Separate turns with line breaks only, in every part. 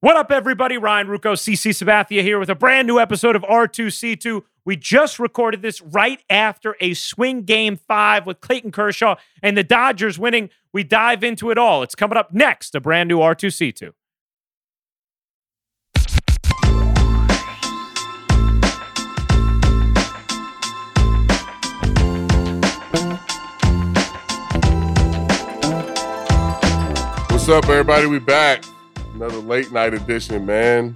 What up, everybody? Ryan Ruocco, CC Sabathia here with a brand new episode of R2C2. We just recorded this right after a swing game five with Clayton Kershaw and the Dodgers winning. We dive into it all. It's coming up next, a brand new R2C2.
What's up, everybody? We back. Another late night edition, man.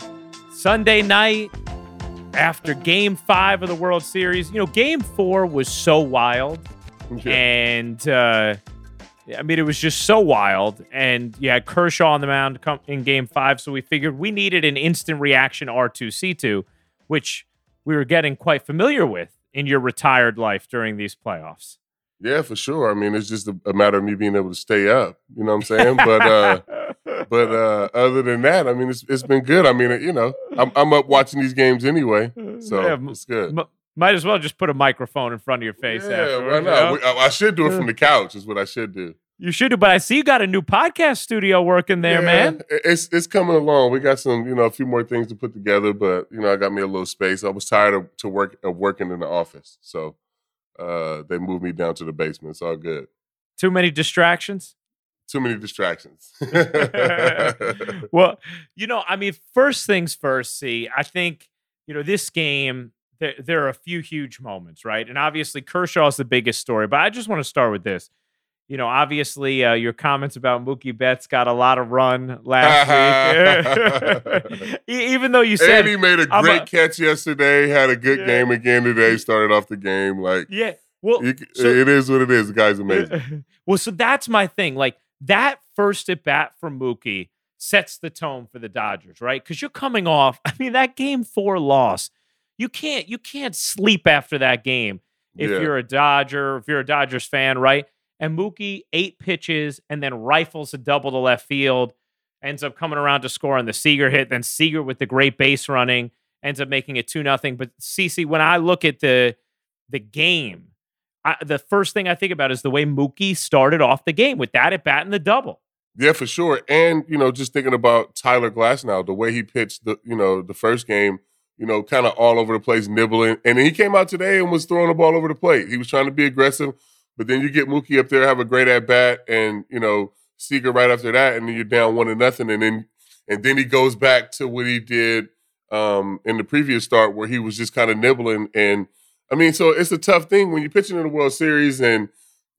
Sunday night after game five of the World Series. You know, game four was so wild.
Yeah.
And, uh, I mean, it was just so wild. And you had Kershaw on the mound come in game five. So we figured we needed an instant reaction R2C2, which we were getting quite familiar with in your retired life during these playoffs.
Yeah, for sure. I mean, it's just a, a matter of me being able to stay up. You know what I'm saying? But uh, but uh, other than that, I mean, it's it's been good. I mean, you know, I'm I'm up watching these games anyway, so
Yeah,
it's good.
M- might as well just put a microphone in front of your face.
yeah, why
you know?
We- I, I should do it from the couch. Is what I should do.
You should do, but I see you got a new podcast studio working there,
Yeah,
man.
It's it's coming along. We got some, you know, a few more things to put together, but you know, I got me a little space. I was tired of to work of working in the office, so uh, they moved me down to the basement. It's all good.
Too many distractions.
Too many distractions.
well, you know, I mean, first things first. See, I think you know this game. There, there are a few huge moments, right? And obviously, Kershaw is the biggest story. But I just want to start with this. You know, obviously, uh, your comments about Mookie Betts got a lot of run last week. Even though you said,
and he made a great
a-
catch yesterday. Had a good
Yeah.
game again today. Started off the game like
yeah, well,
you
so-
it is what it is. The guy's amazing.
well, so that's my thing. Like that first at bat from Mookie sets the tone for the Dodgers, right? Because you're coming off. I mean, that game four loss. You can't you can't sleep after that game if
Yeah.
you're a Dodger, if you're a Dodgers fan, right? And Mookie eight pitches and then rifles a double to left field, ends up coming around to score on the Seager hit. Then Seager with the great base running ends up making it two nothing. But CC, when I look at the the game, I, the first thing I think about is the way Mookie started off the game with that at bat and the double.
Yeah, for sure. And you know, just thinking about Tyler Glasnow, the way he pitched the you know the first game, you know, kind of all over the place, nibbling, and then he came out today and was throwing the ball over the plate. He was trying to be aggressive, but then you get Mookie up there, have a great at bat, and you know Seager right after that, and then you're down one to nothing, and then and then he goes back to what he did um, in the previous start, where he was just kind of nibbling. And I mean, so it's a tough thing when you're pitching in the World Series, and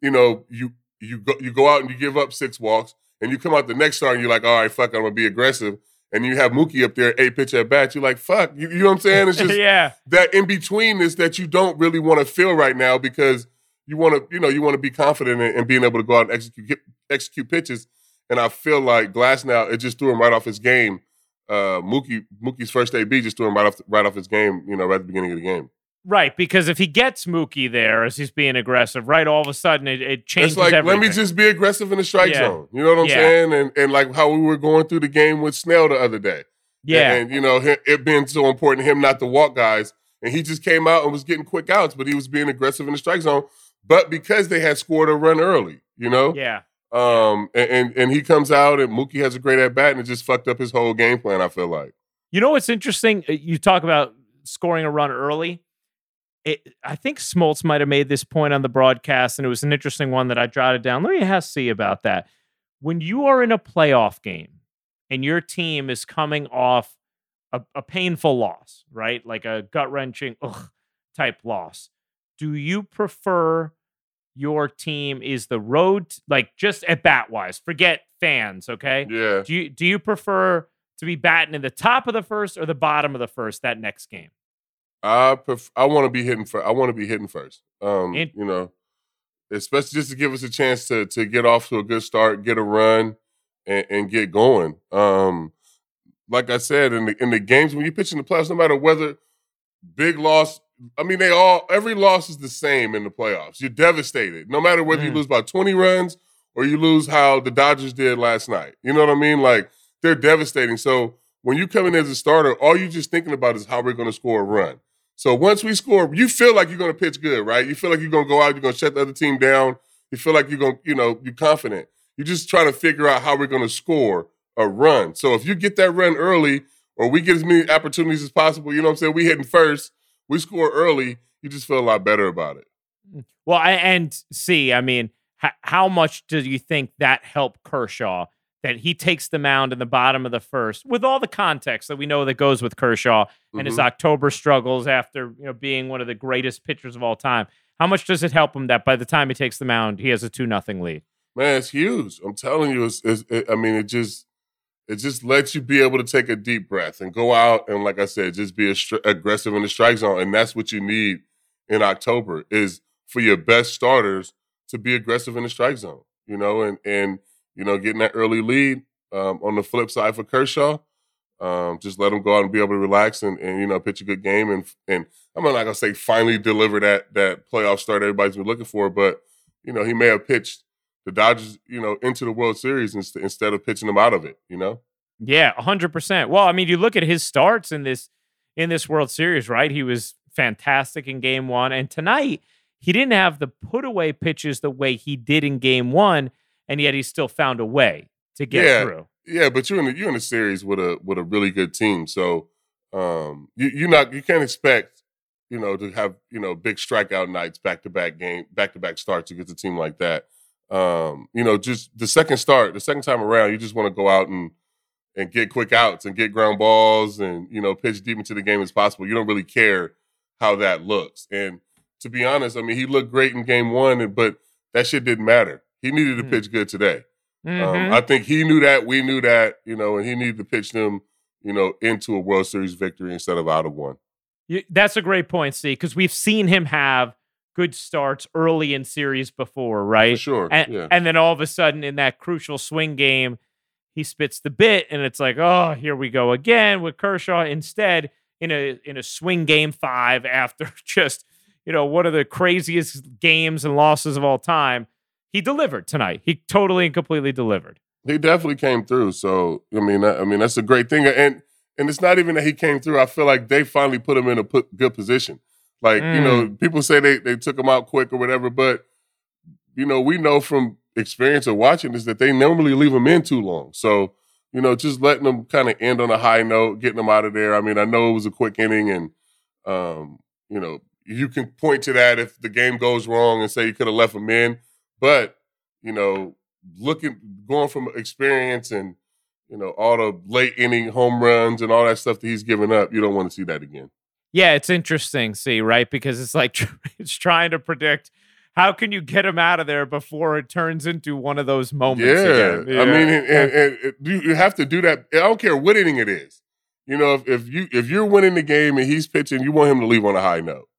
you know you you go you go out and you give up six walks and you come out the next start and you're like, all right, fuck, I'm gonna be aggressive. And you have Mookie up there, eight pitch at bat. You're like, fuck, you, you know what I'm saying? It's just
yeah,
that in betweenness that you don't really want to feel right now because you want to, you know, you want to be confident in, in being able to go out and execute execute pitches. And I feel like Glasnow it just threw him right off his game. Uh, Mookie Mookie's first AB just threw him right off right off his game. You know, right at the beginning of the game.
Right. Because if he gets Mookie there as he's being aggressive, right, all of a sudden it, it changes
It's like
everything.
let me just be aggressive in the strike
Yeah.
zone. You know what I'm
Yeah.
saying? And and like how we were going through the game with Snell the other day.
yeah,
And, you know, it being so important, him not to walk guys. And he just came out and was getting quick outs, but he was being aggressive in the strike zone. But because they had scored a run early, you know?
yeah.
Um, and, and and he comes out and Mookie has a great at bat and it just fucked up his whole game plan, I feel like.
You know what's interesting? Uh, You talk about scoring a run early. It, I think Smoltz might have made this point on the broadcast, and it was an interesting one that I jotted down. Let me ask see about that. When you are in a playoff game and your team is coming off a, a painful loss, right? Like a gut wrenching ugh type loss, do you prefer your team is the road, like just at bat wise? Forget fans, okay?
Yeah.
Do you do you prefer to be batting in the top of the first or the bottom of the first that next game?
I pref- I want to be hitting first. I want to be hitting first. Um,
In-
you know, especially just to give us a chance to to get off to a good start, get a run, and, and get going. Um, like I said in the in the games when you pitch in the playoffs, no matter whether big loss. I mean, they all every loss is the same in the playoffs. You're devastated, no matter whether you
Mm.
lose by 20 runs or you lose how the Dodgers did last night. You know what I mean? Like they're devastating. So when you come in as a starter, all you're just thinking about is how we're going to score a run. So once we score, you feel like you're going to pitch good, right? You feel like you're going to go out, you're going to shut the other team down. You feel like you're going, to you know, you're confident. You're just trying to figure out how we're going to score a run. So if you get that run early, or we get as many opportunities as possible, you know what I'm saying? We hitting first, we score early, you just feel a lot better about it.
Mm. Well, and see, I mean, how much do you think that helped Kershaw that he takes the mound in the bottom of the first with all the context that we know that goes with Kershaw and mm-hmm. his October struggles after you know being one of the greatest pitchers of all time. How much does it help him that by the time he takes the mound, he has a two nothing lead?
Man, it's huge. I'm telling you, it's, it's it, I mean, it just it just lets you be able to take a deep breath and go out and, like I said, just be aggressive in the strike zone, and that's what you need in October is for your best starters to be aggressive in the strike zone. You know, and and you know, getting that early lead. Um, on the flip side for Kershaw, um, just let him go out and be able to relax and, and you know pitch a good game and and I'm not gonna say finally deliver that that playoff start everybody's been looking for, but you know he may have pitched the Dodgers you know into the World Series inst- instead of pitching them out of it. You know.
Yeah, hundred percent. Well, I mean, you look at his starts in this in this World Series, right? He was fantastic in Game One, and tonight he didn't have the put away pitches the way he did in Game One and yet he still found a way to get
yeah,
through.
Yeah, but you're in the, you're in a series with a with a really good team, so um, you you not you can't expect you know to have you know big strikeout nights back to back game back to back starts against a team like that. Um, you know, just the second start, the second time around, you just want to go out and and get quick outs and get ground balls and you know pitch deep into the game as possible. You don't really care how that looks. And to be honest, I mean, he looked great in game one, but that shit didn't matter. He needed to mm. pitch good today. Um, mm-hmm. Um, I think he knew that. We knew that. You know, and he needed to pitch them. You know, into a World Series victory instead of out of one.
That's a great point, Steve, because we've seen him have good starts early in series before, right?
For sure.
And,
yeah.
and then all of a sudden, in that crucial swing game, he spits the bit, and it's like, oh, here we go again with Kershaw. Instead, in a in a swing game five, after just you know one of the craziest games and losses of all time, he delivered tonight. He totally and completely delivered.
He definitely came through. So I mean, I, I mean that's a great thing. And and it's not even that he came through. I feel like they finally put him in a put, good position. Like mm. you know, mm. people say they they took him out quick or whatever, but you know, we know from experience of watching is that they normally leave him in too long. So you know, just letting them kind of end on a high note, getting them out of there. I mean, I know it was a quick inning, and um, you know, you can point to that if the game goes wrong and say you could have left him in. But you know, looking going from experience and you know all the late inning home runs and all that stuff that he's given up, you don't want to see that again.
Yeah, it's interesting, see, right? Because it's like it's trying to predict how can you get him out of there before it turns into one of those moments.
Yeah, yeah. I mean, and, and, and, you have to do that. I don't care what inning it is. You know, if, if you if you're winning the game and he's pitching, you want him to leave on a high note.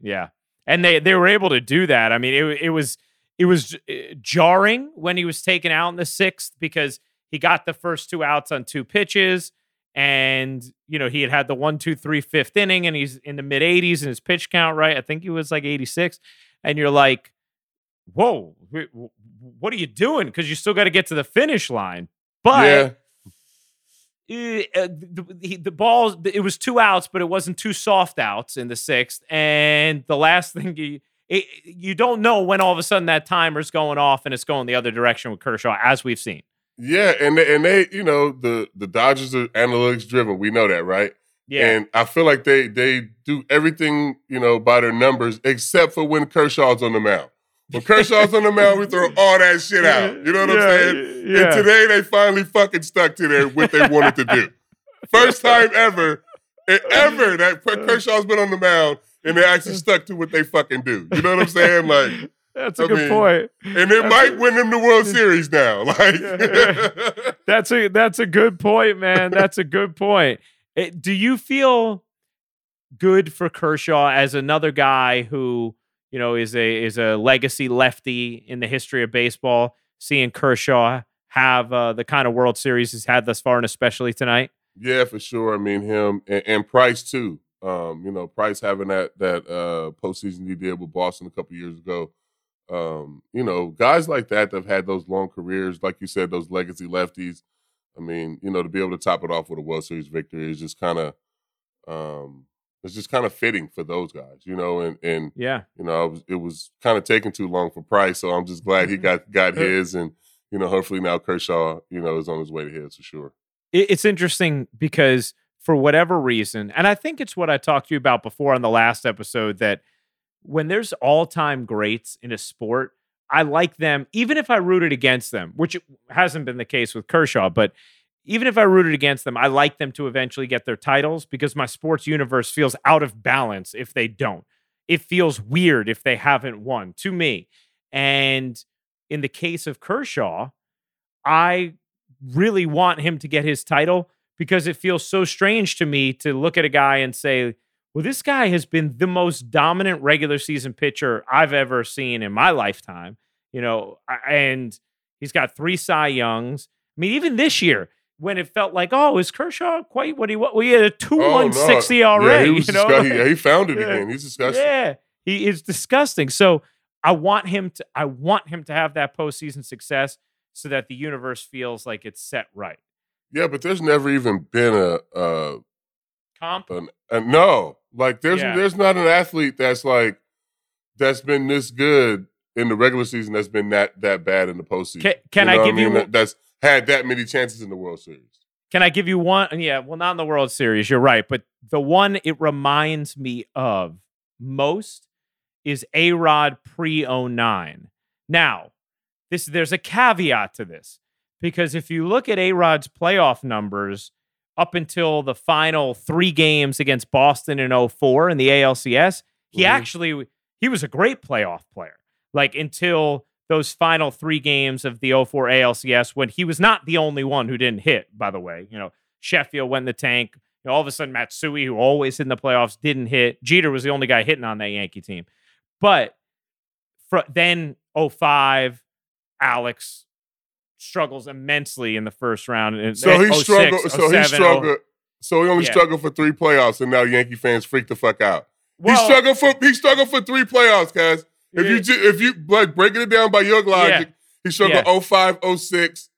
Yeah, and they they were able to do that. I mean, it it was it was uh, jarring when he was taken out in the sixth because he got the first two outs on two pitches. And, you know, he had had the one, two, three, fifth inning, and he's in the mid 80s in his pitch count, right? I think he was like 86. And you're like, whoa, what are you doing? Because you still got to get to the finish line. But yeah. Eh, uh, the, the, the ball, it was two outs, but it wasn't two soft outs in the sixth. And the last thing he, it, you don't know when all of a sudden that timer's going off and it's going the other direction with Kershaw, as we've seen.
Yeah, and they, and they, you know, the the Dodgers are analytics driven. We know that, right?
Yeah.
And I feel like they they do everything, you know, by their numbers, except for when Kershaw's on the mound. When Kershaw's on the mound, we throw all that shit out. You know what yeah, I'm saying? Yeah. And today they finally fucking stuck to their what they wanted to do. First time ever, ever that Kershaw's been on the mound and they actually stuck to what they fucking do. You know what I'm saying? Like
that's a I good mean, point.
And it might a, win them the World Series now.
Like that's a that's a good point, man. That's a good point. It, eh, do you feel good for Kershaw as another guy who you know is a is a legacy lefty in the history of baseball? Seeing Kershaw have uh, the kind of World Series he's had thus far, and especially tonight.
Yeah, for sure. I mean him and, and Price too. Um, you know, Price having that that uh, postseason he did with Boston a couple years ago. Um, you know, guys like that that have had those long careers, like you said, those legacy lefties. I mean, you know, to be able to top it off with a World Series victory is just kind of, um, it's just kind of fitting for those guys, you know. And and
yeah,
you know, was, it was kind of taking too long for Price, so I'm just glad he got got his, and you know, hopefully now Kershaw, you know, is on his way to hits for sure.
It's interesting because for whatever reason, and I think it's what I talked to you about before on the last episode that when there's all time greats in a sport, I like them, even if I rooted against them, which hasn't been the case with Kershaw, but even if I rooted against them, I like them to eventually get their titles because my sports universe feels out of balance if they don't. It feels weird if they haven't won to me. And in the case of Kershaw, I really want him to get his title because it feels so strange to me to look at a guy and say, well, this guy has been the most dominant regular season pitcher I've ever seen in my lifetime, you know, and he's got three Cy Youngs. I mean, even this year, when it felt like, oh, is Kershaw quite what he what? We had a two oh, one six ERA.
Yeah, he
you know,
disgust- yeah, he found it again. He's disgusting.
Yeah, he is disgusting. So I want him to. I want him to have that postseason success so that the universe feels like it's set right.
Yeah, but there's never even been a, a
comp.
An, a, no, like there's
Yeah.
there's not an athlete that's like that's been this good in the regular season that's been that that bad in the postseason.
Can- can I
know what
give you
mean?
one-
That- that's had that many chances in the World Series?
Can I give you one? Yeah, well, not in the World Series. You're right, but the one it reminds me of most is A Rod pre 09. Now, this there's a caveat to this because if you look at A Rod's playoff numbers up until the final three games against Boston in 04 in the ALCS, he
Mhm.
actually he was a great playoff player. Like until those final three games of the 04 ALCS when he was not the only one who didn't hit, by the way. You know, Sheffield went in the tank. You know, all of a sudden, Matsui, who always hit in the playoffs, didn't hit. Jeter was the only guy hitting on that Yankee team. But fr- then 05, Alex struggles immensely in the first round. And
So he
06,
struggled. Oh so he
oh
struggled. So he only
Yeah.
struggled for three playoffs, and now Yankee fans freak the fuck out.
Well,
he struggled for he struggled for three playoffs, guys. If you ju- if you like breaking it down by your logic, he struggled
Yeah.
05, 06,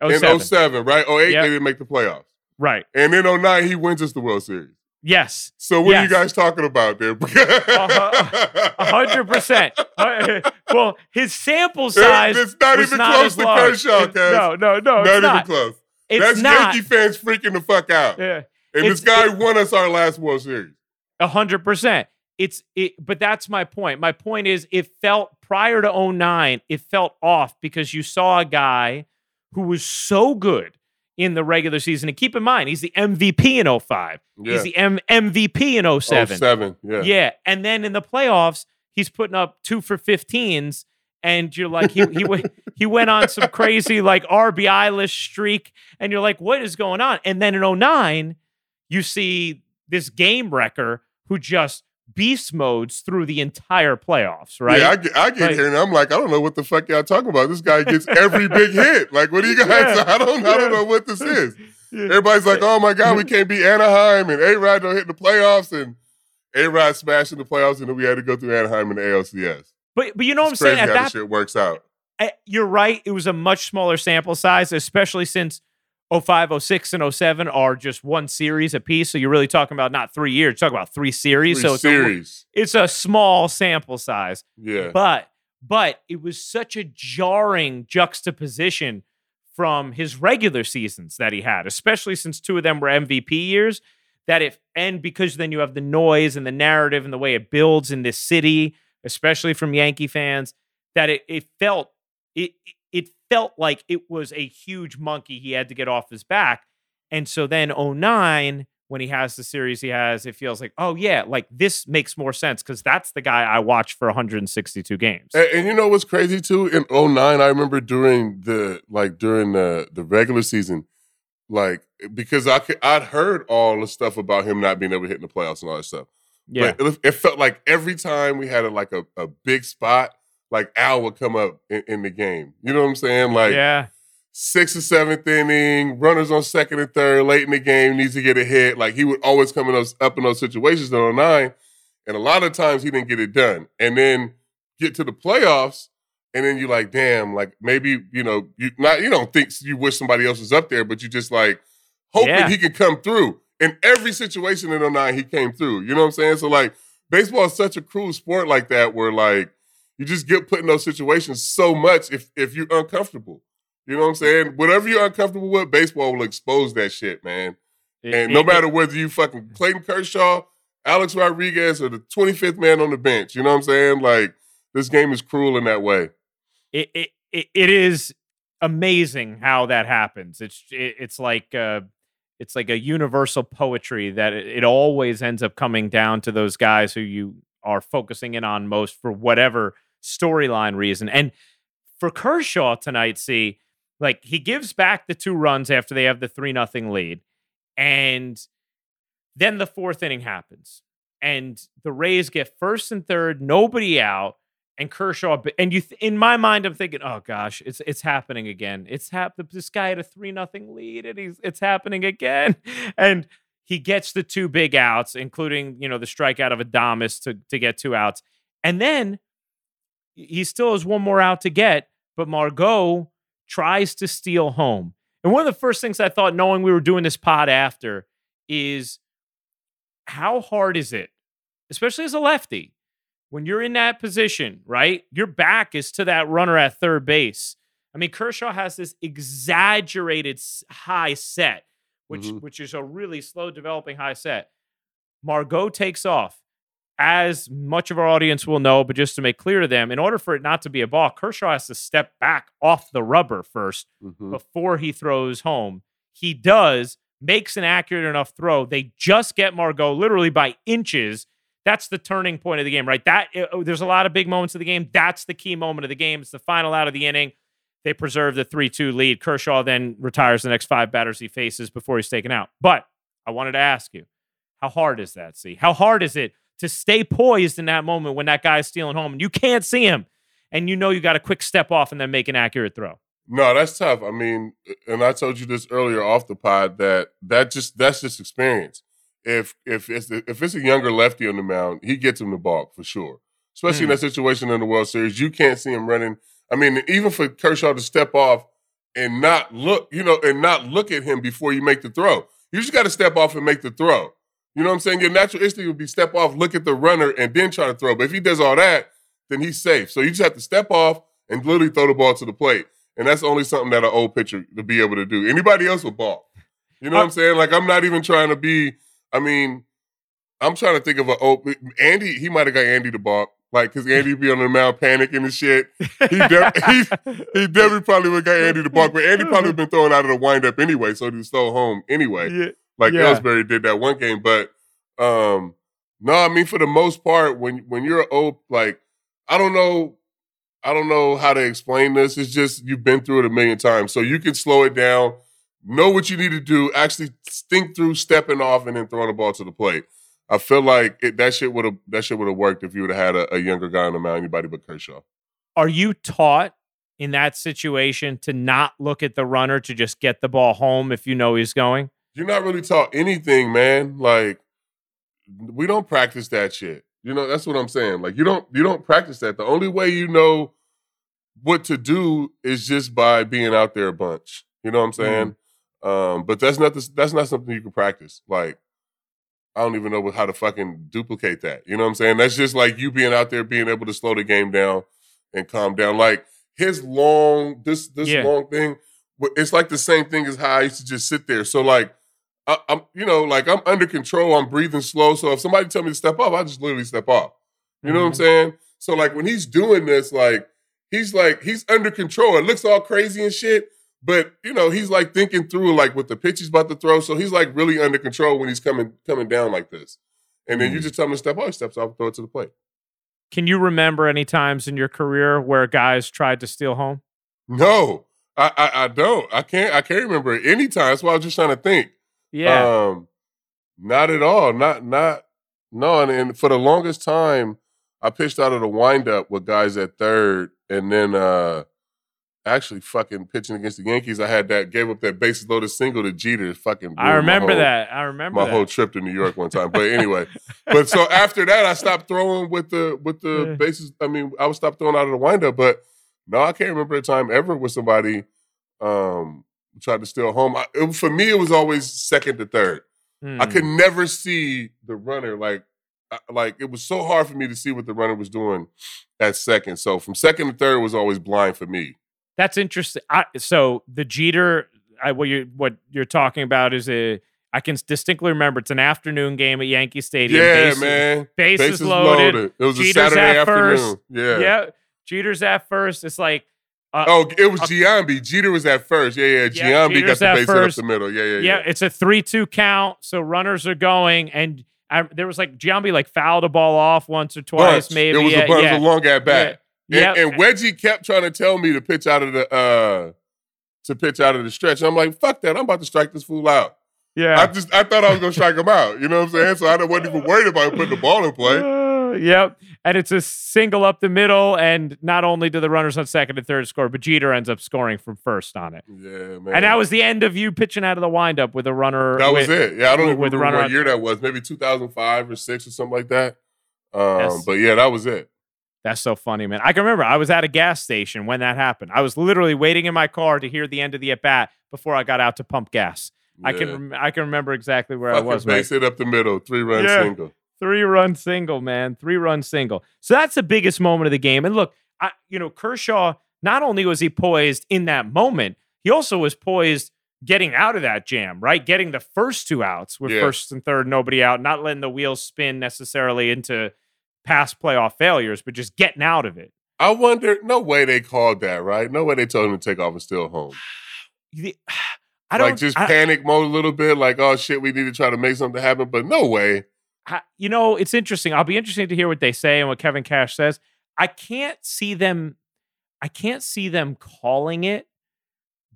and
07.
07, right? 08,
Yep.
they didn't make the playoffs.
Right.
And then 09, he wins us the World Series.
Yes.
So what are you guys talking about there? Uh-huh.
A hundred percent. Uh, well, his sample size.
it's not even
not
close to. Kershaw, cuz.
No, no, no.
Not even
not.
close.
It's
That's
not.
Yankee fans freaking the fuck out.
Yeah.
and
it's-
this guy
it-
won us our last World Series.
A hundred percent. It's it, but that's my point. My point is, it felt prior to 09, it felt off because you saw a guy who was so good in the regular season. And keep in mind, he's the MVP in 05.
Yeah.
He's the M- MVP in 07.
07, yeah.
Yeah. And then in the playoffs, he's putting up two for 15s. And you're like, he he went he went on some crazy like RBI list streak, and you're like, what is going on? And then in 09, you see this game wrecker who just beast modes through the entire playoffs, right?
Yeah, I get, I get
Right.
here and I'm like, I don't know what the fuck y'all talking about. This guy gets every big hit. Like, what do you guys?
Yeah.
I don't, I don't know what this is. Everybody's like, oh my god, we can't beat Anaheim and A Rod don't hit the playoffs and A Rod smashed in the playoffs and then we had to go through Anaheim in the ALCS.
But but you know what I'm
It's
saying? At
how
that
shit works out.
eh, you're right. It was a much smaller sample size, especially since 05, 06, and 07 are just one series apiece. So you're really talking about not three years, you're talking about three series.
Three
so it's a, it's a small sample size.
yeah.
But but it was such a jarring juxtaposition from his regular seasons that he had, especially since two of them were MVP years. That if and because then you have the noise and the narrative and the way it builds in this city, especially from Yankee fans, that it it felt it it felt like it was a huge monkey he had to get off his back. And so then 09, when he has the series he has, it feels like, oh yeah, like this makes more sense because that's the guy I watched for 162 games.
And, and you know what's crazy too? In 09, I remember during the like during the the regular season, like because I could, I'd heard all the stuff about him not being able to hit in the playoffs and all that stuff.
yeah.
But it, it felt like every time we had a, like a, a big spot, like Al would come up in, in the game. You know what I'm saying? Like
yeah.
sixth or seventh inning, runners on second and third, late in the game, needs to get a hit. Like he would always come in those up in those situations in 09. And a lot of times he didn't get it done. And then get to the playoffs, and then you're like, damn, like maybe, you know, you not you don't think you wish somebody else was up there, but you just like hoping
Yeah.
he could come through. In every situation in 09, he came through. You know what I'm saying? So like baseball is such a cruel sport like that where like you just get put in those situations so much if if you're uncomfortable. You know what I'm saying? Whatever you're uncomfortable with, baseball will expose that shit, man.
It-
And
it-
no matter whether you fucking Clayton Kershaw, Alex Rodriguez, or the 25th man on the bench, you know what I'm saying? Like this game is cruel in that way.
it, it, it, it is amazing how that happens. It's it, it's like uh, it's like a universal poetry that it always ends up coming down to those guys who you are focusing in on most for whatever storyline reason. And for Kershaw tonight, see, like he gives back the two runs after they have the three nothing lead, and then the fourth inning happens, and the Rays get first and third, nobody out and Kershaw. And you, th- in my mind, I'm thinking, oh gosh, it's it's happening again. It's. This guy had a three nothing lead, and he's it's happening again. And he gets the two big outs, including you know the strikeout of Adames to to get two outs, and then he still has one more out to get. But Margot tries to steal home. And one of the first things I thought, knowing we were doing this pod after, is how hard is it, especially as a lefty, when you're in that position, right? Your back is to that runner at third base. I mean, Kershaw has this exaggerated high set, which
Mhm.
which is a really slow developing high set. Margot takes off. As much of our audience will know, but just to make clear to them, in order for it not to be a ball, Kershaw has to step back off the rubber first
Mhm.
before he throws home. He does, makes an accurate enough throw. They just get Margot literally by inches. That's the turning point of the game, right? That uh, there's a lot of big moments of the game. That's the key moment of the game. It's the final out of the inning. They preserve the 3-2 lead. Kershaw then retires the next five batters he faces before he's taken out. But I wanted to ask you, how hard is that? See, how hard is it to stay poised in that moment when that guy's stealing home and you can't see him, and you know you got a quick step off and then make an accurate throw?
No, that's tough. I mean, and I told you this earlier off the pod that that just that's just experience. If if it's if it's a younger lefty on the mound, he gets him the ball for sure. Especially in
Hmm.
that situation in the World Series, you can't see him running. I mean, even for Kershaw to step off and not look, you know, and not look at him before you make the throw. You just got to step off and make the throw. You know what I'm saying? Your natural instinct would be step off, look at the runner, and then try to throw. But if he does all that, then he's safe. So you just have to step off and literally throw the ball to the plate. And that's only something that an old pitcher to be able to do. Anybody else would ball. You know what uh, I'm saying? Like I'm not even trying to be. I mean, I'm trying to think of an old Andy. He might have got Andy the ball, like because Andy be on the mound panicking and shit. He de- he, he definitely probably would have got Andy the ball, but Andy probably been thrown out of the windup anyway, so he stole home anyway
Yeah.
like
Yeah.
Ellsbury did that one game. But um no, I mean for the most part, when when you're old, like I don't know, I don't know how to explain this. It's just you've been through it a million times, so you can slow it down, know what you need to do, actually think through stepping off and then throwing the ball to the plate. I feel like it, that shit would have that shit would have worked if you would have had a, a younger guy on the mound, anybody but Kershaw.
Are you taught in that situation to not look at the runner to just get the ball home if you know he's going?
You're not really taught anything, man. Like we don't practice that shit. You know, that's what I'm saying. Like you don't you don't practice that. The only way you know what to do is just by being out there a bunch. You know what I'm saying? Um, but that's not the, that's not something you can practice. Like I don't even know how to fucking duplicate that. You know what I'm saying? That's just like you being out there, being able to slow the game down and calm down. Like his long, this this
Yeah.
long thing, it's like the same thing as how I used to just sit there. So like, I, I'm you know like I'm under control. I'm breathing slow. So if somebody tell me to step up, I just literally step off. You know what I'm
Mhm.
saying? So like when he's doing this, like he's like he's under control. It looks all crazy and shit, but you know he's like thinking through like what the pitch he's about to throw. So he's like really under control when he's coming coming down like this. And then you
Mm.
just tell him to step off, he steps off, and throw it to the plate.
Can you remember any times in your career where guys tried to steal home?
No, I, I I don't. I can't. I can't remember any time. That's why I was just trying to think.
Yeah.
Um, not at all. Not not no. And, and for the longest time, I pitched out of the windup with guys at third, and then uh actually fucking pitching against the Yankees. I had that gave up that bases loaded single to Jeter. Fucking.
I remember
whole-
that. I remember
My
that.
whole trip to New York one time. But anyway, but so after that, I stopped throwing with the with the
Yeah.
bases. I mean, I would stop throwing out of the windup. But no, I can't remember a time ever with somebody um tried to steal home. I, it, for me, it was always second to third. I
Hmm.
could never see the runner. Like, like it was so hard for me to see what the runner was doing at second. So from second to third was always blind for me.
That's interesting. I, so the Jeter, I, what you what you're talking about is a. I can distinctly remember it's an afternoon game at Yankee Stadium.
Yeah,
bases,
man.
Bases,
Bases
loaded.
loaded. It was a
Jeter's
Saturday
at first.
afternoon. Yeah.
Yeah. Jeter's at first. It's like uh,
Oh, it was
Uh,
Giambi. Jeter was at first. Yeah, yeah.
Yeah,
Giambi got the base
first.
up the middle. Yeah, yeah,
yeah,
yeah.
it's a three-two count. So runners are going, and I, there was like Giambi like fouled a ball off once or twice,
Bunch.
maybe.
It was a bunch
yeah.
of long at bat.
Yeah.
And, and Wedgie kept trying to tell me to pitch out of the uh to pitch out of the stretch. And I'm like, fuck that. I'm about to strike this fool out.
yeah.
I just I thought I was gonna strike him out. You know what I'm saying? So I wasn't even worried about putting the ball in play.
Uh, yep. And it's a single up the middle. And not only do the runners on second and third score, but Jeter ends up scoring from first on it.
Yeah, man.
And that was the end of you pitching out of the windup with a runner.
that was
with-
it. Yeah, I don't even
with
remember what year that was. Maybe 2005 or six or something like that. Um,
Yes.
but yeah, that was it.
That's so funny, man. I can remember I was at a gas station when that happened. I was literally waiting in my car to hear the end of the at bat before I got out to pump gas. I can rem- I can remember exactly where
Fucking
I was. man.
base hit up the middle, three run
Yeah.
single.
Three run single, man. Three run single. So that's the biggest moment of the game. And look, I you know, Kershaw, not only was he poised in that moment, he also was poised getting out of that jam, right? Getting the first two outs with
Yeah.
first and third, nobody out, not letting the wheels spin necessarily into past playoff failures, but just getting out of it.
I wonder. No way they called that, right? No way they told him to take off and still home.
I don't
like just
I-
panic mode a little bit, like oh shit, we need to try to make something happen. But no way.
I- you know, it's interesting. I'll be interested to hear what they say and what Kevin Cash says. I can't see them. I can't see them calling it,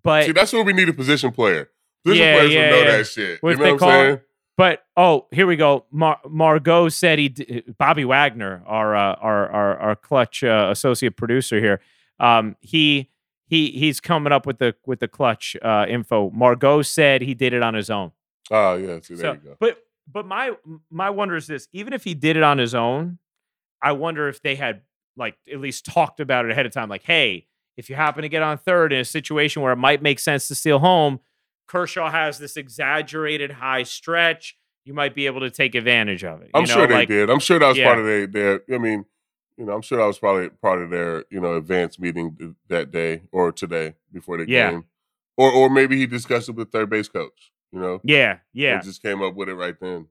but
See, that's where we need a position player. Position
Yeah,
players
yeah,
know
yeah.
that shit.
What
you know
they
what
call
I'm
it-
saying?
But oh, here we go. Mar- Margot said he. D- Bobby Wagner, our uh, our our our clutch uh, associate producer here. Um, he he he's coming up with the with the clutch uh, info. Margot said he did it on his own.
Oh yeah, see there
So,
you go.
but but my my wonder is this: even if he did it on his own, I wonder if they had like at least talked about it ahead of time. Like, hey, if you happen to get on third in a situation where it might make sense to steal home, Kershaw has this exaggerated high stretch. You might be able to take advantage of it.
I'm
know,
sure they
like,
did. I'm sure that was
Yeah.
part of their, their. I mean, you know, I'm sure that was probably part of their, you know, advance meeting that day or today before the
Yeah.
game, or or maybe he discussed it with third base coach. You know,
Yeah, yeah.
and just came up with it right then.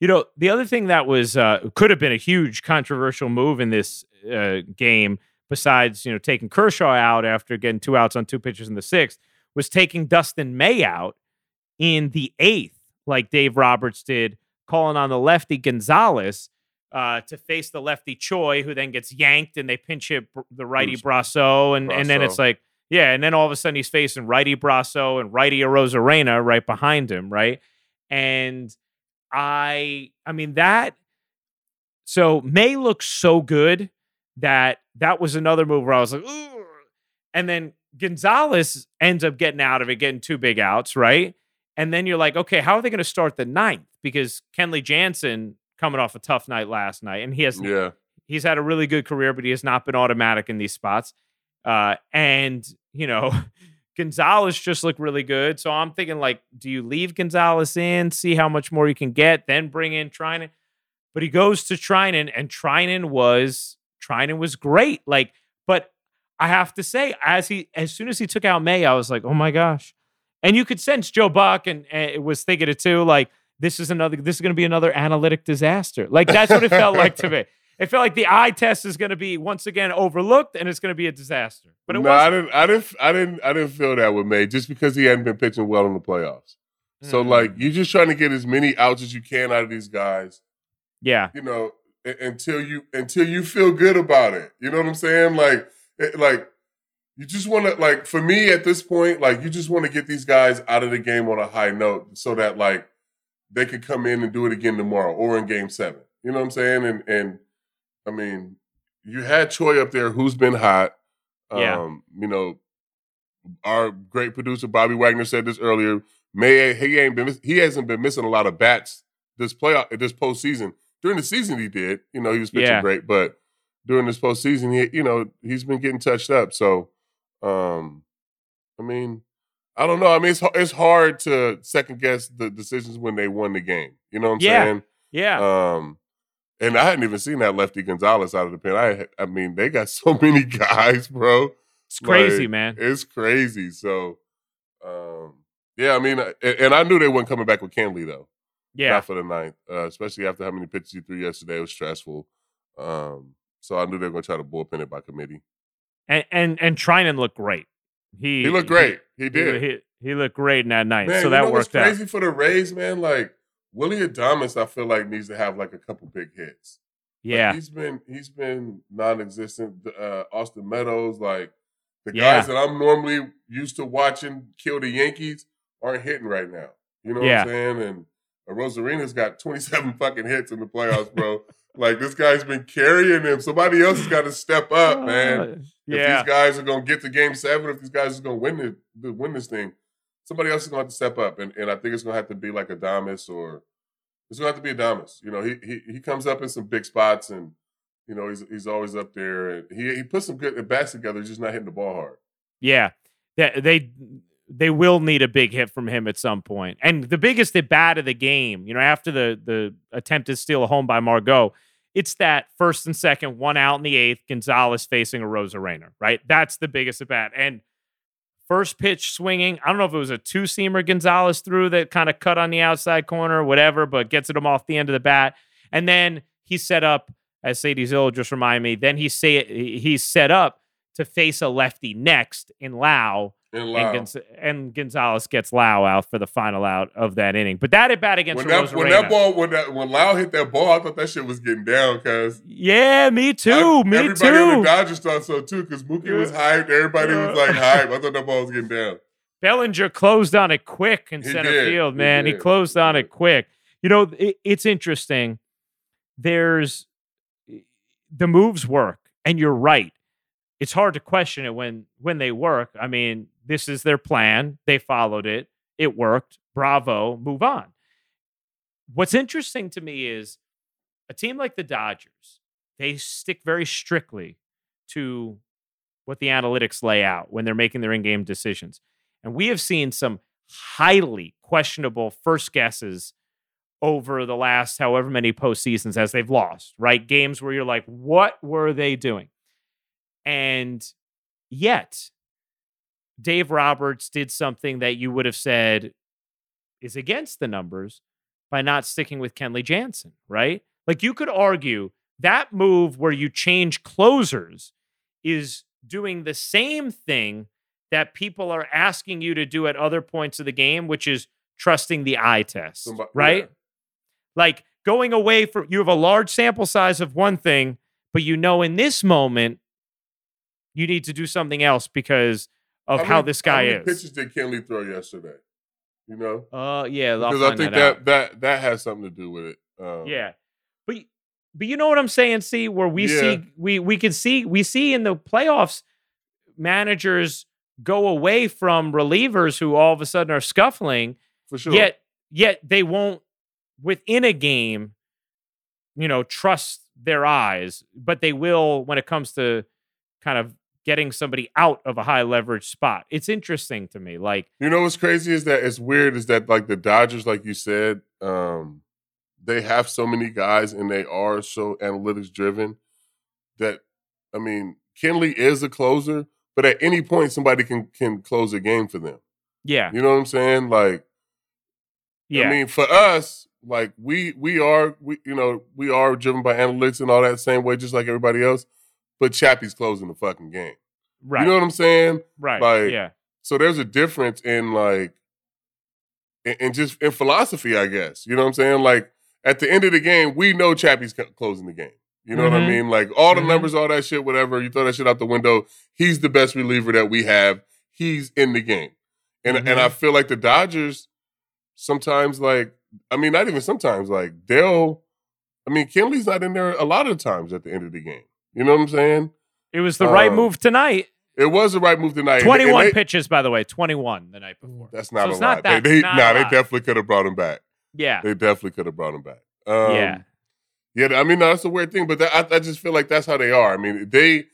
You know, the other thing that was uh, could have been a huge controversial move in this uh, game, besides you know taking Kershaw out after getting two outs on two pitches in the sixth, was taking Dustin May out in the eighth, like Dave Roberts did, calling on the lefty Gonzalez uh, to face the lefty Choi, who then gets yanked and they pinch hit the righty Brosseau, and and then it's like yeah, and then all of a sudden he's facing righty Brosseau and righty Arozarena right behind him, right, and I I mean that so May looks so good that that was another move where I was like, Ooh. and then Gonzalez ends up getting out of it, getting two big outs, right? And then you're like, okay, how are they going to start the ninth? Because Kenley Jansen coming off a tough night last night, and he has
Yeah,
he's had a really good career, but he has not been automatic in these spots. Uh, and you know, Gonzalez just looked really good. So I'm thinking, like, do you leave Gonzalez in, see how much more you can get, then bring in Treinen? But he goes to Treinen, and Treinen was Treinen was great. Like, but I have to say, as he as soon as he took out May, I was like, oh my gosh. And you could sense Joe Buck and, and it was thinking it too, like this is another this is gonna be another analytic disaster. Like that's what it felt like to me. It felt like the eye test is gonna be once again overlooked and it's gonna be a disaster. But it
no, I didn't. I didn't. I didn't. I didn't feel that with May just because he hadn't been pitching well in the playoffs. So
Mm.
like, you're just trying to get as many outs as you can out of these guys.
yeah.
you know, until you until you feel good about it. You know what I'm saying? Like, it, like you just want to like for me at this point, like you just want to get these guys out of the game on a high note so that like they could come in and do it again tomorrow or in Game Seven. You know what I'm saying? And and I mean, you had Troy up there who's been hot.
Yeah.
Um, you know, our great producer Bobby Wagner said this earlier. May he ain't been he hasn't been missing a lot of bats this playoff this postseason. During the season he did, you know, he was pitching
Yeah.
great, but during this postseason, he you know, he's been getting touched up. So um I mean, I don't know. I mean, it's it's hard to second guess the decisions when they won the game. You know what I'm
Yeah.
saying?
Yeah.
Um, and I hadn't even seen that lefty Gonzalez out of the pen. I, I mean, they got so many guys, bro.
It's crazy,
Like,
man.
It's crazy. So, um, yeah, I mean, and, and I knew they weren't coming back with Kenley though.
Yeah.
Not for the ninth, uh, especially after how many pitches he threw yesterday. It was stressful. Um, so I knew they were going to try to bullpen it by committee.
And and and Treinen looked great. He
He looked great. He
He,
did.
he, he looked great in that night.
Man,
so
you
that
know what's
worked out.
crazy for the Rays, man? Like Willy Adames, I feel like needs to have like a couple big hits. Like,
Yeah.
he's been he's been non-existent. Uh, Austin Meadows, like the
Yeah.
guys that I'm normally used to watching kill the Yankees aren't hitting right now. You know
Yeah.
what I'm saying? And Arozarena's got 27 fucking hits in the playoffs, bro. like this guy's been carrying them. Somebody else has got to step up, man.
Uh,
If these guys are gonna get to game seven, if these guys are gonna win it, win this thing, somebody else is gonna have to step up. And and I think it's gonna have to be like Adames or it's gonna have to be Adames. You know, he he he comes up in some big spots and you know he's he's always up there and he he puts some good bats together, he's just not hitting the ball hard.
Yeah. They, they they will need a big hit from him at some point. And the biggest at bat of the game, you know, after the the attempt to steal a home by Margot, it's that first and second, one out in the eighth, Gonzalez facing Arozarena, right? That's the biggest at bat. And first pitch swinging, I don't know if it was a two seamer Gonzalez threw that kind of cut on the outside corner or whatever, but gets it him off the end of the bat. And then he set up, as Sadie Zill just reminded me, then he say he's set up to face a lefty next in Lowe,
And
and, Gonz- and Gonzalez gets Lowe out for the final out of that inning. But that at bat against
when that when that ball when that when Lowe hit that ball, I thought that shit was getting down because
yeah, me too, me
everybody
too.
in the Dodgers thought so too because Mookie was hyped, everybody was like hyped. I thought that ball was getting down.
Bellinger closed on it quick in
He
center
did.
field, man. He,
did.
closed on it quick. You know, it, it's interesting. There's the moves work, and you're right. It's hard to question it when when they work. I mean, this is their plan. They followed it. It worked. Bravo. Move on. What's interesting to me is a team like the Dodgers. They stick very strictly to what the analytics lay out when they're making their in-game decisions. And we have seen some highly questionable first guesses over the last however many postseasons as they've lost, right? Games where you're like, what were they doing? And yet, Dave Roberts did something that you would have said is against the numbers by not sticking with Kenley Jansen, right? Like you could argue that move where you change closers is doing the same thing that people are asking you to do at other points of the game, which is trusting the eye test, right?
yeah.
Like going away from you have a large sample size of one thing, but you know in this moment you need to do something else because of how,
many-
this guy
many
is.
pitches did Kenley throw yesterday? You know,
Uh, yeah,
because I think
that,
that, that that has something to do with it. Um,
Yeah. But but you know what I'm saying, see, where we
Yeah.
see we we can see we see in the playoffs managers go away from relievers who all of a sudden are scuffling,
for sure.
yet yet they won't within a game, you know, trust their eyes, but they will when it comes to kind of getting somebody out of a high leverage spot. It's interesting to me. Like,
You know what's crazy is that it's weird is that like the Dodgers, like you said, um, they have so many guys and they are so analytics driven that I mean, Kenley is a closer, but at any point somebody can can close a game for them.
yeah,
You know what I'm saying? Like,
yeah.
I mean, for us, like we we are we you know we are driven by analytics and all that same way, just like everybody else. But Chappie's closing the fucking game.
right.
You know what I'm saying?
right.
like,
yeah.
So there's a difference in like, in, in just in philosophy, I guess. You know what I'm saying? Like at the end of the game, we know Chappie's c- closing the game. You know what I
Mhm.
mean? Like all the
Mhm.
numbers, all that shit, whatever. You throw that shit out the window. He's the best reliever that we have. He's in the game, and and I feel like the Dodgers sometimes, like I mean, not even sometimes, like they'll. I mean, Kenley's not in there a lot of times at the end of the game. You know what I'm saying?
It was the right
um,
move tonight.
It was the right move tonight. and- and
21
they-
pitches, by the way, 21 the night before.
That's not
So
a
it's
lot.
not that-
they, they, nah, they definitely could have brought him back.
Yeah.
They definitely could have brought him back. Um,
yeah.
yeah. I mean, no, that's a weird thing, but that, I, I just feel like that's how they are. I mean, they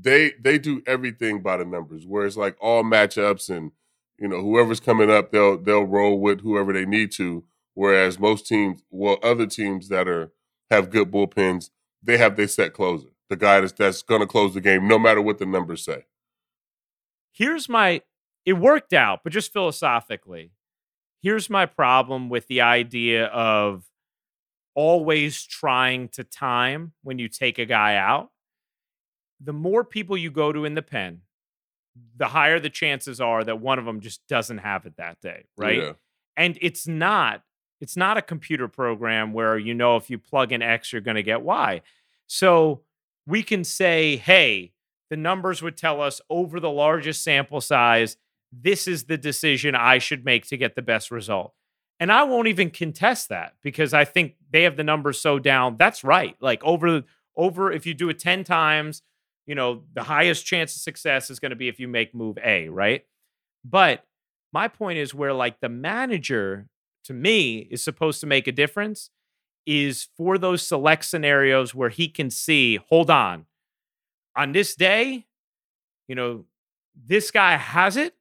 they they do everything by the numbers, where it's like all matchups and you know whoever's coming up, they'll they'll roll with whoever they need to. Whereas most teams, well, other teams that are have good bullpens, they have their set closer, the guy that's that's going to close the game, no matter what the numbers say.
here's my it worked out, but just philosophically, here's my problem with the idea of always trying to time when you take a guy out. The more people you go to in the pen, the higher the chances are that one of them just doesn't have it that day, right?
Yeah.
And it's not it's not a computer program where you know if you plug in X you're going to get Y. So we can say, "Hey, the numbers would tell us over the largest sample size, this is the decision I should make to get the best result." And I won't even contest that because I think they have the numbers so down. That's right. Like over over if you do it 10 times, you know, the highest chance of success is going to be if you make move A, right? But my point is where like the manager to me is supposed to make a difference is for those select scenarios where he can see, hold on, on this day, you know, this guy has it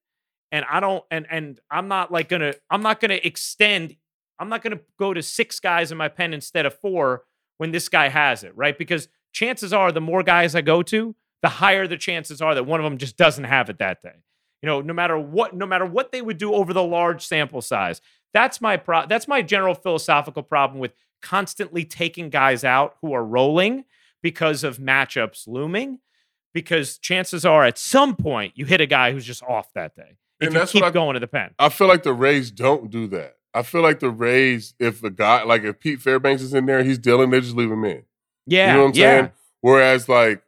and I don't and and I'm not like gonna I'm not gonna extend I'm not gonna go to six guys in my pen instead of four when this guy has it, right? Because chances are the more guys I go to, the higher the chances are that one of them just doesn't have it that day. You know, no matter what, no matter what they would do over the large sample size. That's my pro that's my general philosophical problem with constantly taking guys out who are rolling because of matchups looming. Because chances are at some point you hit a guy who's just off that day if
And
you
that's
keep
what I-
going to the pen.
I feel like the Rays don't do that. I feel like the Rays, if a guy like if Pete Fairbanks is in there, he's dealing, they just leave him in.
Yeah,
You know what I'm
yeah,
saying? Whereas like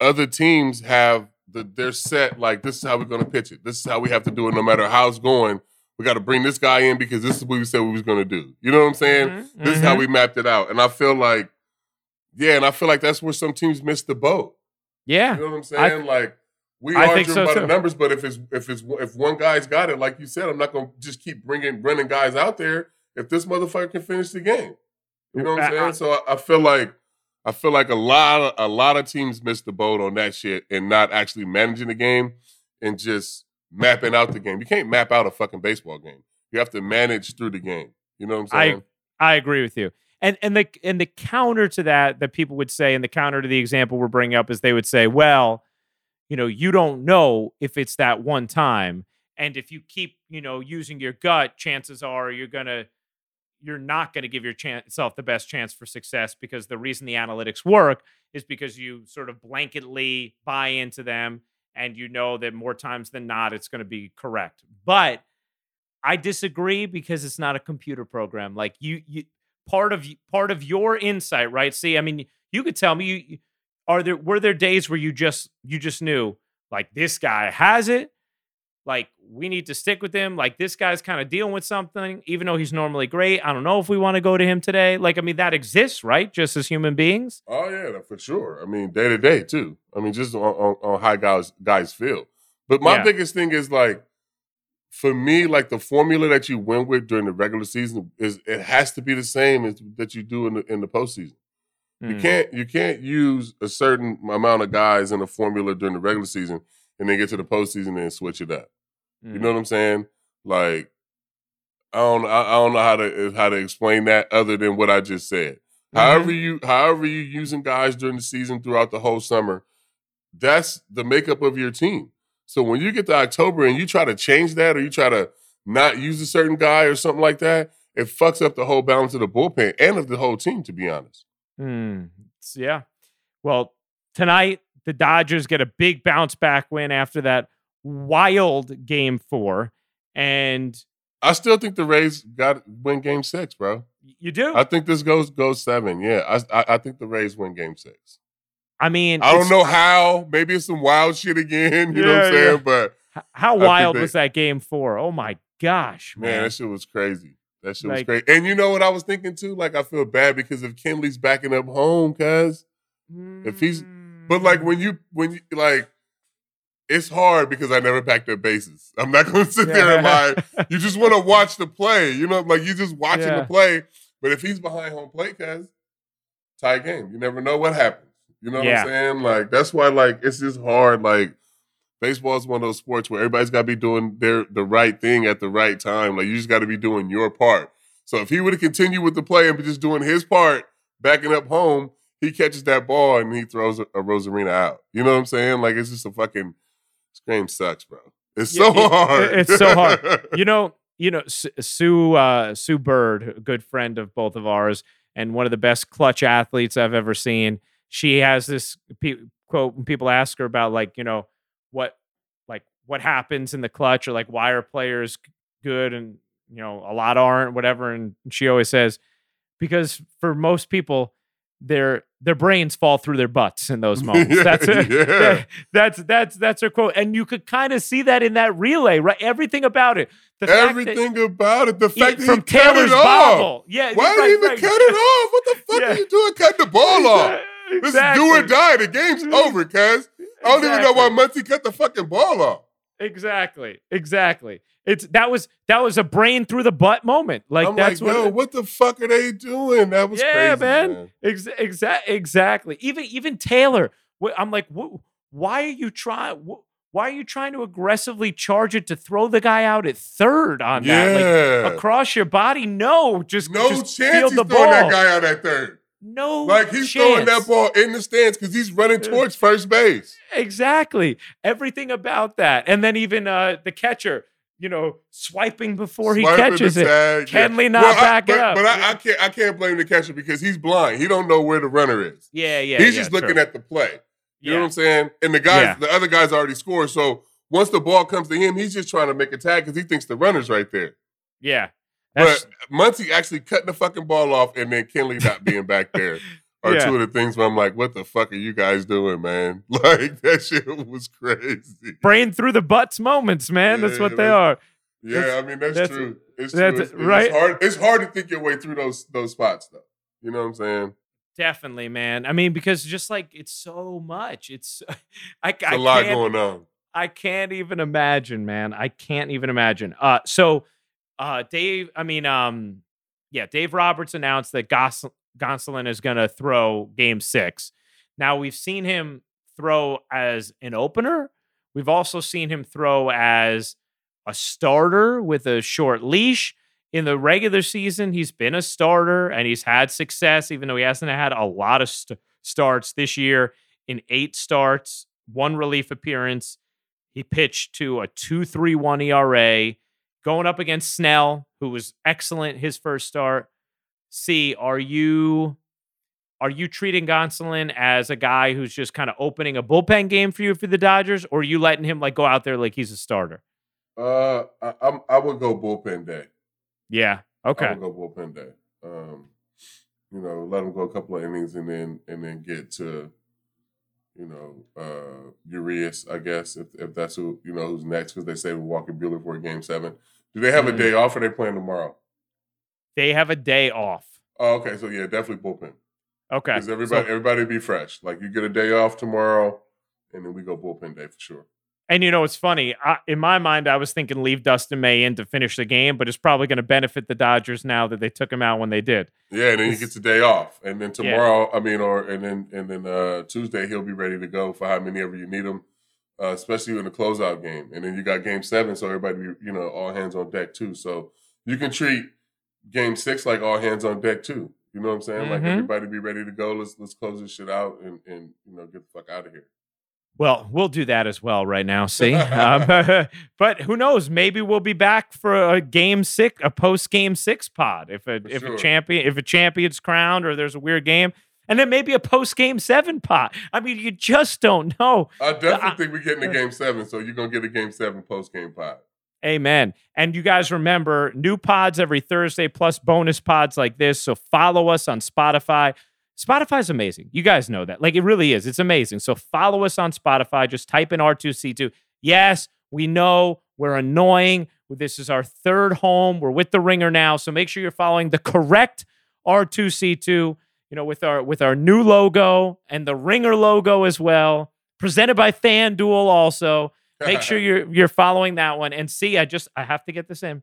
other teams have the they're set like this is how we're gonna pitch it. This is how we have to do it no matter how it's going. We got to bring this guy in because this is what we said we was gonna do. You know what I'm saying?
Mhm,
This is how
mhm.
we mapped it out. And I feel like, yeah, and I feel like that's where some teams miss the boat.
yeah.
You know what I'm
I-
saying? like we
I
are driven
so,
by the numbers, but if it's if it's if one guy's got it, like you said, I'm not gonna just keep bringing running guys out there if this motherfucker can finish the game. You know what I'm saying?
I-
so I, I feel like I feel like a lot of a lot of teams miss the boat on that shit and not actually managing the game and just mapping out the game. You can't map out a fucking baseball game. You have to manage through the game. You know what I'm saying?
I-? I agree with you. And and the and the counter to that that people would say, and the counter to the example we're bringing up is they would say, well, you know, you don't know if it's that one time, and if you keep, you know, using your gut, chances are you're gonna you're not going to give yourself the best chance for success because the reason the analytics work is because you sort of blanketly buy into them and you know that more times than not it's going to be correct. But I disagree because it's not a computer program. Like you, you part of part of your insight, right? See, I mean, you could tell me, you, are there were there days where you just you just knew like this guy has it, like we need to stick with him. Like this guy's kind of dealing with something, even though he's normally great. I don't know if we want to go to him today. Like, I mean, that exists, right? Just as human beings.
Oh yeah, for sure. I mean, day to day too. I mean, just on, on, on how guys guys feel. But my
Yeah.
biggest thing is like, for me, like the formula that you win with during the regular season is it has to be the same as that you do in the in the postseason. You
Hmm.
can't you can't use a certain amount of guys in a formula during the regular season and then get to the postseason and switch it up. You mm. know what I'm saying? Like, I don't I, I don't know how to eh, how to explain that other than what I just said.
Mm-hmm.
However you however you using guys during the season throughout the whole summer, that's the makeup of your team. So when you get to October and you try to change that or you try to not use a certain guy or something like that, it fucks up the whole balance of the bullpen and of the whole team, to be honest.
Mm. S- yeah. Well, tonight the Dodgers get a big bounce back win after that wild game four, and
I still think the Rays got win game six, bro.
you do.
I think this goes goes seven. Yeah. I I, I think the Rays win game six.
I mean,
I don't know how. Maybe it's some wild shit again. You know what I'm saying?
yeah.
But
How wild
they-
was that game four? Oh my gosh,
Man,
man!
that shit was crazy. That shit
Like-
was crazy. And you know what I was thinking too? Like I feel bad because if Kenley's backing up home, cuz. if he's- But like
Mm.
when you when you like it's hard because I never backed up bases. I'm not gonna sit there and lie. you just want to watch the play. You know, like you just watching
Yeah.
the play. But if he's behind home plate, cuz tie game. You never know what happens. You know what
Yeah.
I'm saying? Like that's why like it's just hard. Like baseball is one of those sports where everybody's got to be doing their the right thing at the right time. Like you just got to be doing your part. So if he would have continued with the play and be just doing his part, backing up home, he catches that ball and he throws a, Arozarena out. You know what I'm saying? Like it's just a fucking Game sucks, bro. It's
Yeah,
so
it-
hard.
it's so hard. you know, you know, Sue uh, Sue Bird, a good friend of both of ours, and one of the best clutch athletes I've ever seen. She has this pe- quote when people ask her about like you know what like what happens in the clutch or like why are players good and you know a lot aren't whatever, and she always says because for most people their their brains fall through their butts in those moments. That's it.
yeah.
That's that's that's her quote, and you could kind of see that in that relay, right? Everything about it. The fact that-
Everything about it. The fact that
from
he cut
Taylor's
it off.
Yeah,
Why
right,
did he even
right.
cut it off? What the fuck
Yeah.
are you doing cutting the ball off? This
Exactly.
is do or die. The game's over, cuz. I don't even know why
Exactly.
Muncy cut the fucking ball off.
Exactly. Exactly. It's that was that was a brain through the butt moment. Like
I'm
that's
like, yo,
what.
what the fuck are they doing? That was
Yeah,
crazy,
man.
man.
Ex- exa- exactly. Even even Taylor. I'm like, wh- why are you trying? wh- Why are you trying to aggressively charge it to throw the guy out at third on that?
Yeah.
Like across your body? No, just
no
just
chance
field
he's
the
throwing
ball.
that guy out at third.
No,
Like he's throwing that ball in the stands because he's running towards first base.
Exactly. Everything about that. And then even uh the catcher, you know, swiping before he
Swiping the
catches it.
tag, yeah.
Kenley not
Well, I- but,
up.
But I, I can't I can't blame the catcher because he's blind. He don't know where the runner is.
Yeah, yeah.
he's
yeah,
just looking
true.
at the play. You know what I'm saying? And the guys,
Yeah.
the other guys already scored. So once the ball comes to him, he's just trying to make a tag because he thinks the runner's right there.
Yeah.
But Muncy actually cutting the fucking ball off and then Kenley not being back there are
Yeah.
two of the things where I'm like, what the fuck are you guys doing, man? Like that shit was crazy.
brain through the butts moments, man. that's what they are.
Yeah,
That's-
I mean that's,
that's-
true. It's
that's-
true. It's, it's
right?
hard. It's hard to think your way through those those spots though. You know what I'm saying?
Definitely, man. I mean, because just like it's so much. It's I,
It's
I
a lot
can't
going on.
I can't even imagine, man. I can't even imagine. Uh so uh Dave, I mean, um, yeah, Dave Roberts announced that Gos- Gonsolin is gonna throw game six. Now we've seen him throw as an opener. We've also seen him throw as a starter with a short leash. In the regular season, he's been a starter and he's had success, even though he hasn't had a lot of st- starts this year. In eight starts, one relief appearance, he pitched to a 2.31 ERA, going up against Snell, who was excellent his first start. C, are you are you treating Gonsolin as a guy who's just kind of opening a bullpen game for you for the Dodgers, or are you letting him like go out there like he's a starter?
Uh, I, I'm I would go bullpen day.
Yeah. Okay.
I would go bullpen day. Um, you know, let him go a couple of innings and then and then get to, you know, uh Urias, I guess, if if that's who you know who's next, because they say we're walking Buehler for a game seven. Do they have
Mm.
a day off or they playing tomorrow?
They have a day off.
Oh, okay, so yeah, definitely bullpen.
Okay.
Because everybody
So-
everybody be fresh. Like you get a day off tomorrow, and then we go bullpen day for sure.
And you know, it's funny. I, in my mind, I was thinking leave Dustin May in to finish the game, but it's probably going to benefit the Dodgers now that they took him out when they did.
Yeah, and then he gets a day off, and then tomorrow, I mean, or and then and then uh Tuesday he'll be ready to go for how many ever you need him, uh, especially in the closeout game. And then you got Game Seven, so everybody, be, you know, all hands on deck too. So you can treat Game Six like all hands on deck too. You know what I'm saying? Like
Mhm.
everybody be ready to go. Let's let's close this shit out and and you know get the fuck out of here.
Well, we'll do that as well right now. See, um, but who knows? Maybe we'll be back for a game six, a post game six pod. If a
For
if
sure.
a champion, if a champion's crowned, or there's a weird game, and then maybe a post game seven pod. I mean, you just don't know.
I definitely
I-
think we're getting to Game Seven, so you're gonna get a Game Seven post game pod.
Amen. And you guys remember new pods every Thursday plus bonus pods like this. So follow us on Spotify. Spotify's amazing. You guys know that. Like it really is. It's amazing. So follow us on Spotify. Just type in R2C2. Yes, we know we're annoying. This is our third home. We're with the ringer now. So make sure you're following the correct R2C2, you know, with our with our new logo and the ringer logo as well. Presented by FanDuel also make sure you're you're following that one and see i just i have to get this in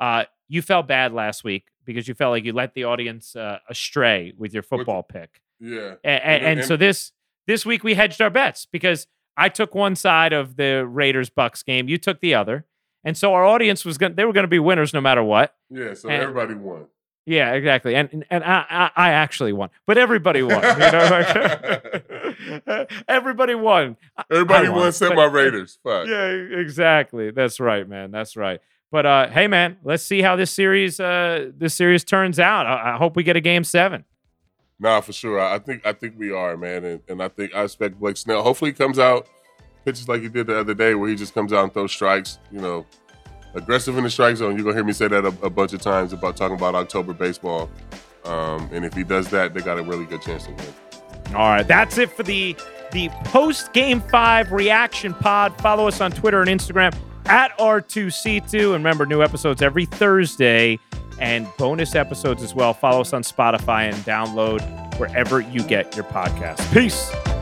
uh you felt bad last week because you felt like you let the audience uh, astray with your football pick
yeah.
and, and, and so this this week we hedged our bets because i took one side of the raiders bucks game you took the other and so our audience was going they were going to be winners no matter what
Yeah, so
And-
everybody won.
yeah exactly and and, and I, I i actually won but everybody won you know Everybody won.
Everybody won except my Raiders. Fuck.
Yeah, exactly. That's right, man. That's right. But uh, hey, man, let's see how this series uh, this series turns out. I, I hope we get a game seven.
Nah, for sure. I think I think we are, man, and, and I think I expect Blake Snell. Hopefully, he comes out pitches like he did the other day, where he just comes out and throws strikes. You know, aggressive in the strike zone. You're gonna hear me say that a, a bunch of times about talking about October baseball. Um, and if he does that, they got a really good chance to win.
All right, that's it for the the post game five reaction pod. Follow us on Twitter and Instagram at R2C2. And remember, new episodes every Thursday and bonus episodes as well. Follow us on Spotify and download wherever you get your podcast. Peace.